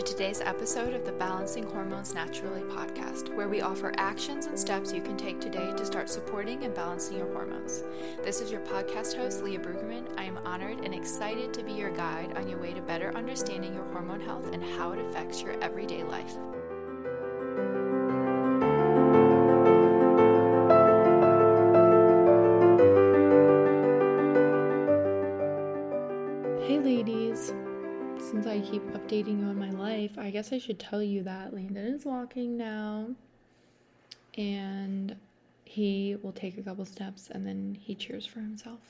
to today's episode of the Balancing Hormones Naturally podcast, where we offer actions and steps you can take today to start supporting and balancing your hormones. This is your podcast host, Leah Brueggemann. I am honored and excited to be your guide on your way to better understanding your hormone health and how it affects your everyday life. Hey ladies! Since I keep updating you on life, I guess I should tell you that Landon is walking now and he will take a couple steps and then he cheers for himself.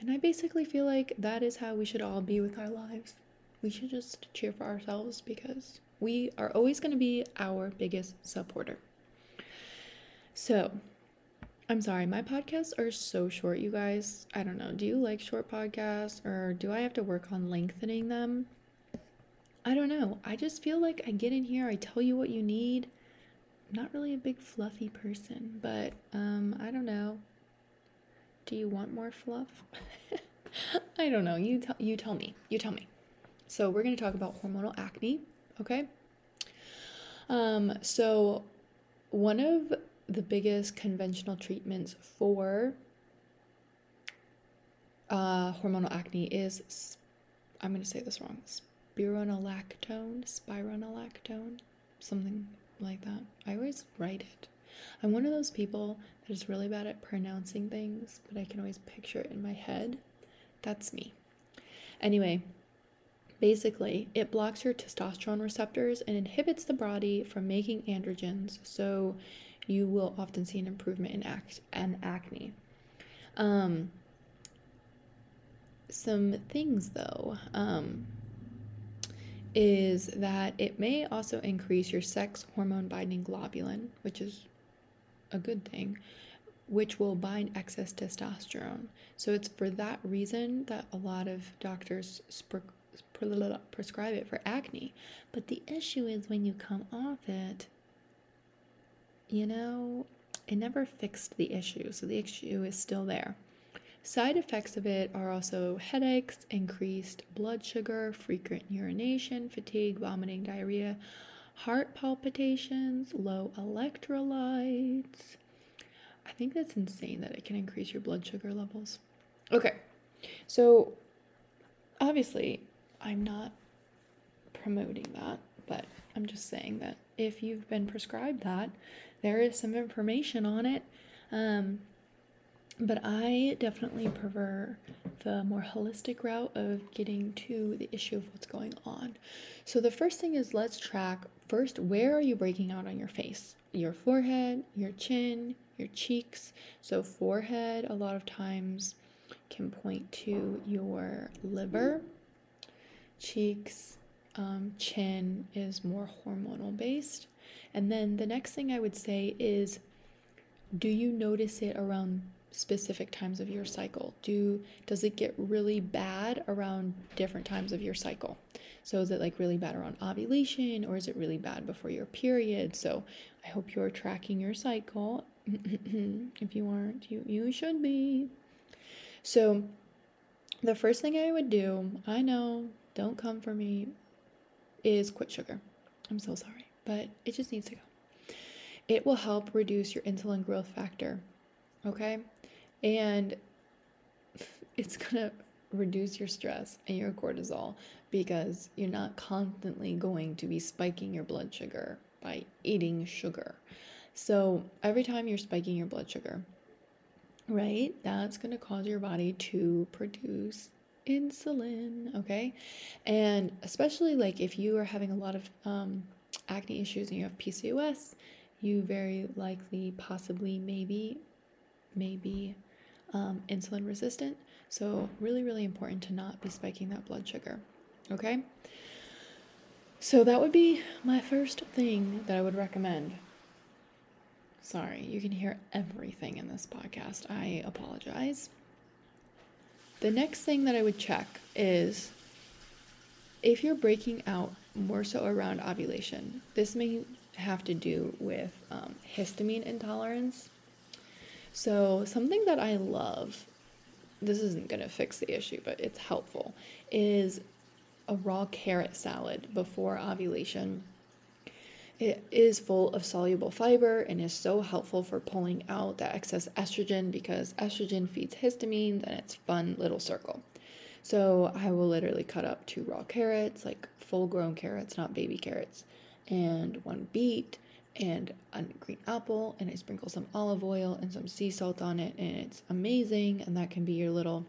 And I basically feel like that is how we should all be with our lives. We should just cheer for ourselves because we are always going to be our biggest supporter. So, I'm sorry, my podcasts are so short, you guys. I don't know. Do you like short podcasts or do I have to work on lengthening them? I don't know. I just feel like I get in here, I tell you what you need. I'm not really a big fluffy person, but um, I don't know. Do you want more fluff? I don't know. You tell you tell me. You tell me. So we're going to talk about hormonal acne, okay? Um, so one of the biggest conventional treatments for uh, hormonal acne is I'm going to say this wrong spironolactone, spironolactone, something like that. I always write it. I'm one of those people that is really bad at pronouncing things, but I can always picture it in my head. That's me. Anyway, basically, it blocks your testosterone receptors and inhibits the body from making androgens, so you will often see an improvement in act and acne. Um, some things though. Um, is that it may also increase your sex hormone binding globulin, which is a good thing, which will bind excess testosterone. So it's for that reason that a lot of doctors prescribe it for acne. But the issue is when you come off it, you know, it never fixed the issue. So the issue is still there. Side effects of it are also headaches, increased blood sugar, frequent urination, fatigue, vomiting, diarrhea, heart palpitations, low electrolytes. I think that's insane that it can increase your blood sugar levels. Okay, so obviously, I'm not promoting that, but I'm just saying that if you've been prescribed that, there is some information on it. Um, but I definitely prefer the more holistic route of getting to the issue of what's going on. So, the first thing is let's track first where are you breaking out on your face? Your forehead, your chin, your cheeks. So, forehead a lot of times can point to your liver, cheeks, um, chin is more hormonal based. And then the next thing I would say is do you notice it around specific times of your cycle? Do does it get really bad around different times of your cycle? So is it like really bad around ovulation or is it really bad before your period? So I hope you're tracking your cycle. if you aren't, you you should be. So the first thing I would do, I know, don't come for me, is quit sugar. I'm so sorry, but it just needs to go. It will help reduce your insulin growth factor. Okay? And it's going to reduce your stress and your cortisol because you're not constantly going to be spiking your blood sugar by eating sugar. So, every time you're spiking your blood sugar, right, that's going to cause your body to produce insulin, okay? And especially like if you are having a lot of um, acne issues and you have PCOS, you very likely, possibly, maybe, maybe um, insulin resistant. So, really, really important to not be spiking that blood sugar. Okay? So, that would be my first thing that I would recommend. Sorry, you can hear everything in this podcast. I apologize. The next thing that I would check is if you're breaking out more so around ovulation, this may have to do with um, histamine intolerance so, something that I love, this isn't going to fix the issue, but it's helpful, is a raw carrot salad before ovulation. It is full of soluble fiber and is so helpful for pulling out that excess estrogen because estrogen feeds histamine, and it's fun little circle. So I will literally cut up two raw carrots, like full grown carrots, not baby carrots, and one beet and a green apple, and I sprinkle some olive oil and some sea salt on it, and it's amazing. And that can be your little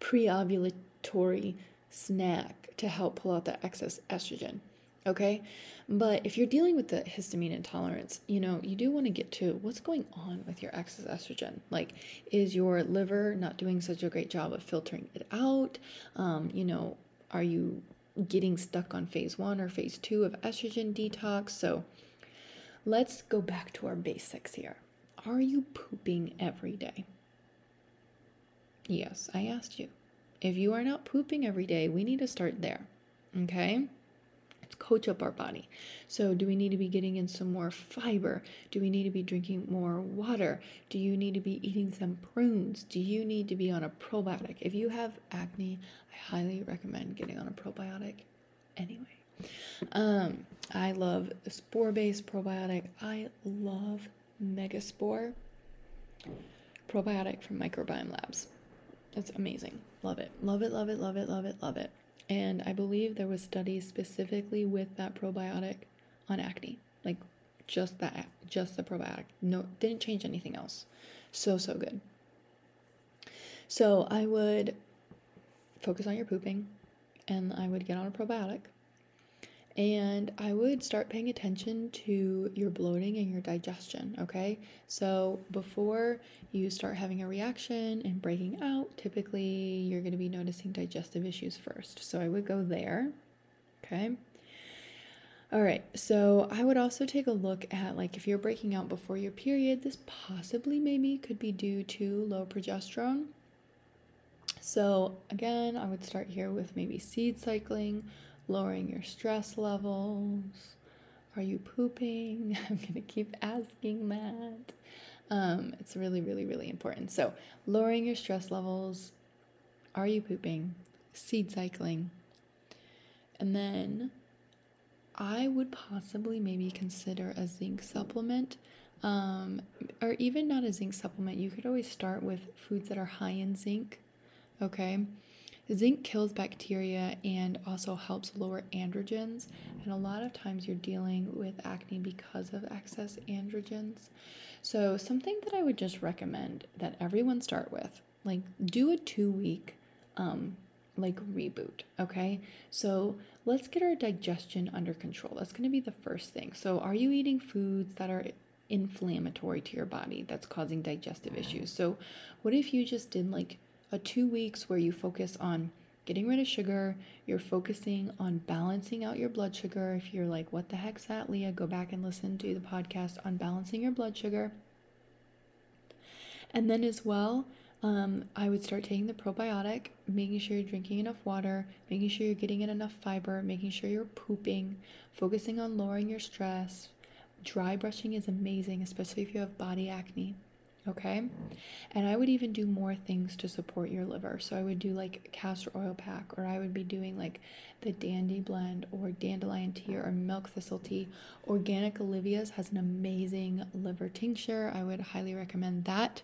pre ovulatory snack to help pull out that excess estrogen. Okay. But if you're dealing with the histamine intolerance, you know, you do want to get to what's going on with your excess estrogen. Like, is your liver not doing such a great job of filtering it out? Um, you know, are you getting stuck on phase one or phase two of estrogen detox? So, let's go back to our basics here. Are you pooping every day? Yes, I asked you. If you are not pooping every day, we need to start there. Okay? Coach up our body. So, do we need to be getting in some more fiber? Do we need to be drinking more water? Do you need to be eating some prunes? Do you need to be on a probiotic? If you have acne, I highly recommend getting on a probiotic anyway. Um, I love spore based probiotic. I love Megaspore probiotic from Microbiome Labs. It's amazing. Love it. Love it, love it, love it, love it, love it. And I believe there was studies specifically with that probiotic on acne. Like just that just the probiotic. No didn't change anything else. So so good. So I would focus on your pooping and I would get on a probiotic and I would start paying attention to your bloating and your digestion, okay? So before you start having a reaction and breaking out, typically you're to be noticing digestive issues first. So I would go there, okay? All right, so I would also take a look at like if you're breaking out before your period, this possibly maybe could be due to low progesterone. So again, I would start here with maybe seed cycling lowering your stress levels. Are you pooping? I'm going to keep asking that. Um, it's really, really, really important. So, lowering your stress levels. Are you pooping? Seed cycling. And then I would possibly maybe consider a zinc supplement. Um, or even not a zinc supplement. You could always start with foods that are high in zinc. Okay. Zinc kills bacteria and also helps lower androgens. And a lot of times you're dealing with acne because of excess androgens. So, something that I would just recommend that everyone start with, like do a two week um, like reboot, okay? So, let's get our digestion under control. That's going to be the first thing. So, are you eating foods that are inflammatory to your body that's causing digestive issues? So, what if you just did like a two weeks where you focus on getting rid of sugar, you're focusing on balancing out your blood sugar. If you're like, what the heck's that, Leah? Go back and listen to the podcast on balancing your blood sugar. And then, as well, um, I would start taking the probiotic, making sure you're drinking enough water, making sure you're getting in enough fiber, making sure you're pooping, focusing on lowering your stress. Dry brushing is amazing, especially if you have body acne okay? And i would even do more things to support your liver. So i would do like castor oil pack or i would be doing like the dandy blend or dandelion tea or milk thistle tea. Organic olivia's has an amazing liver tincture. I would highly recommend that.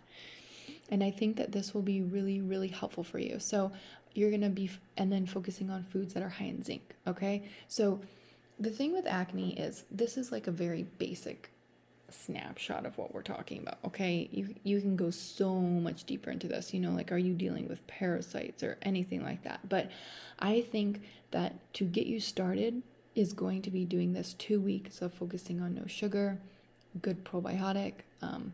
And i think that this will be really really helpful for you. So you're going to be and then focusing on foods that are high in zinc okay? So the thing with acne is this is like a very basic snapshot of what we're talking about okay? You you can go so much deeper into this you know like are you dealing with parasites or anything like that? But i think that to get you started is going to be doing this two weeks of focusing on no sugar good probiotic um,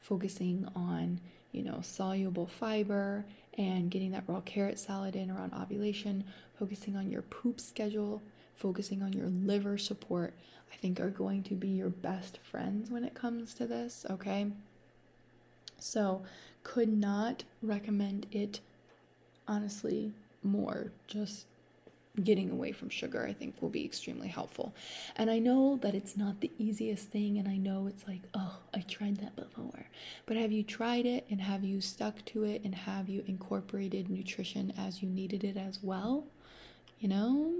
focusing on you know soluble fiber and getting that raw carrot salad in around ovulation focusing on your poop schedule focusing on your liver support I think are going to be your best friends when it comes to this, okay? So, could not recommend it honestly more. Just getting away from sugar, I think, will be extremely helpful. And I know that it's not the easiest thing, and I know it's like, oh, I tried that before. But have you tried it and have you stuck to it and have you incorporated nutrition as you needed it as well? you know?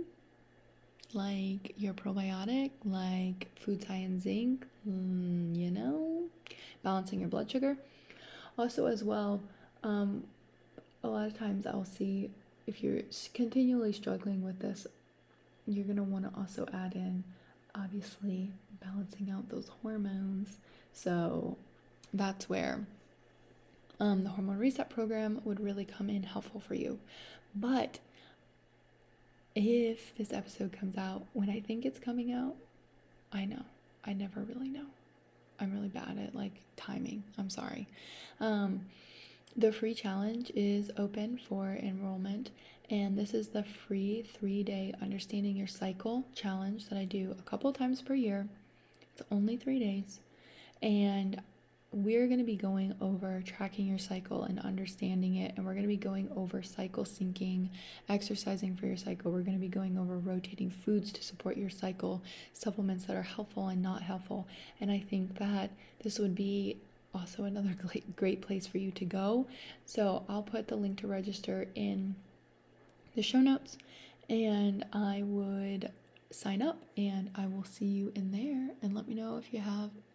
Like your probiotic, like foods high in zinc, mm, you know? Balancing your blood sugar. Also, as well, um, a lot of times I'll see if you're continually struggling with this, you're going to want to also add in, obviously, balancing out those hormones. So that's where um, the hormone reset program would really come in helpful for you. But if this episode comes out when I think it's coming out, I know. I never really know. I'm really bad at like timing. I'm sorry. Um, the free challenge is open for enrollment, and this is the free three day Understanding Your Cycle challenge that I do a couple times per year. It's only three days, and we're going to be going over tracking your cycle and understanding it. And we're going to be going over cycle syncing, exercising for your cycle. We're going to be going over rotating foods to support your cycle, supplements that are helpful and not helpful. And I think that this would be also another great place for you to go. So I'll put the link to register in the show notes and I would sign up and I will see you in there and let me know if you have